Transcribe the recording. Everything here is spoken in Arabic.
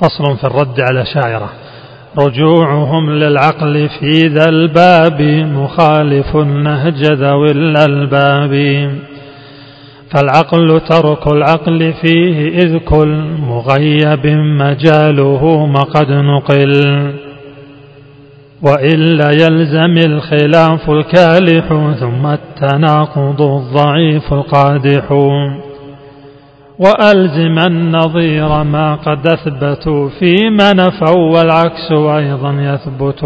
فصل في الرد على شاعرة. رجوعهم للعقل في ذا الباب مخالف نهج ذوي الألباب. فالعقل ترك العقل فيه إذ كل مغيب مجاله ما قد نقل. وإلا يلزم الخلاف الكالح ثم التناقض الضعيف القادح. وألزم النظير ما قد أثبتوا فيما نفوا والعكس أيضا يثبت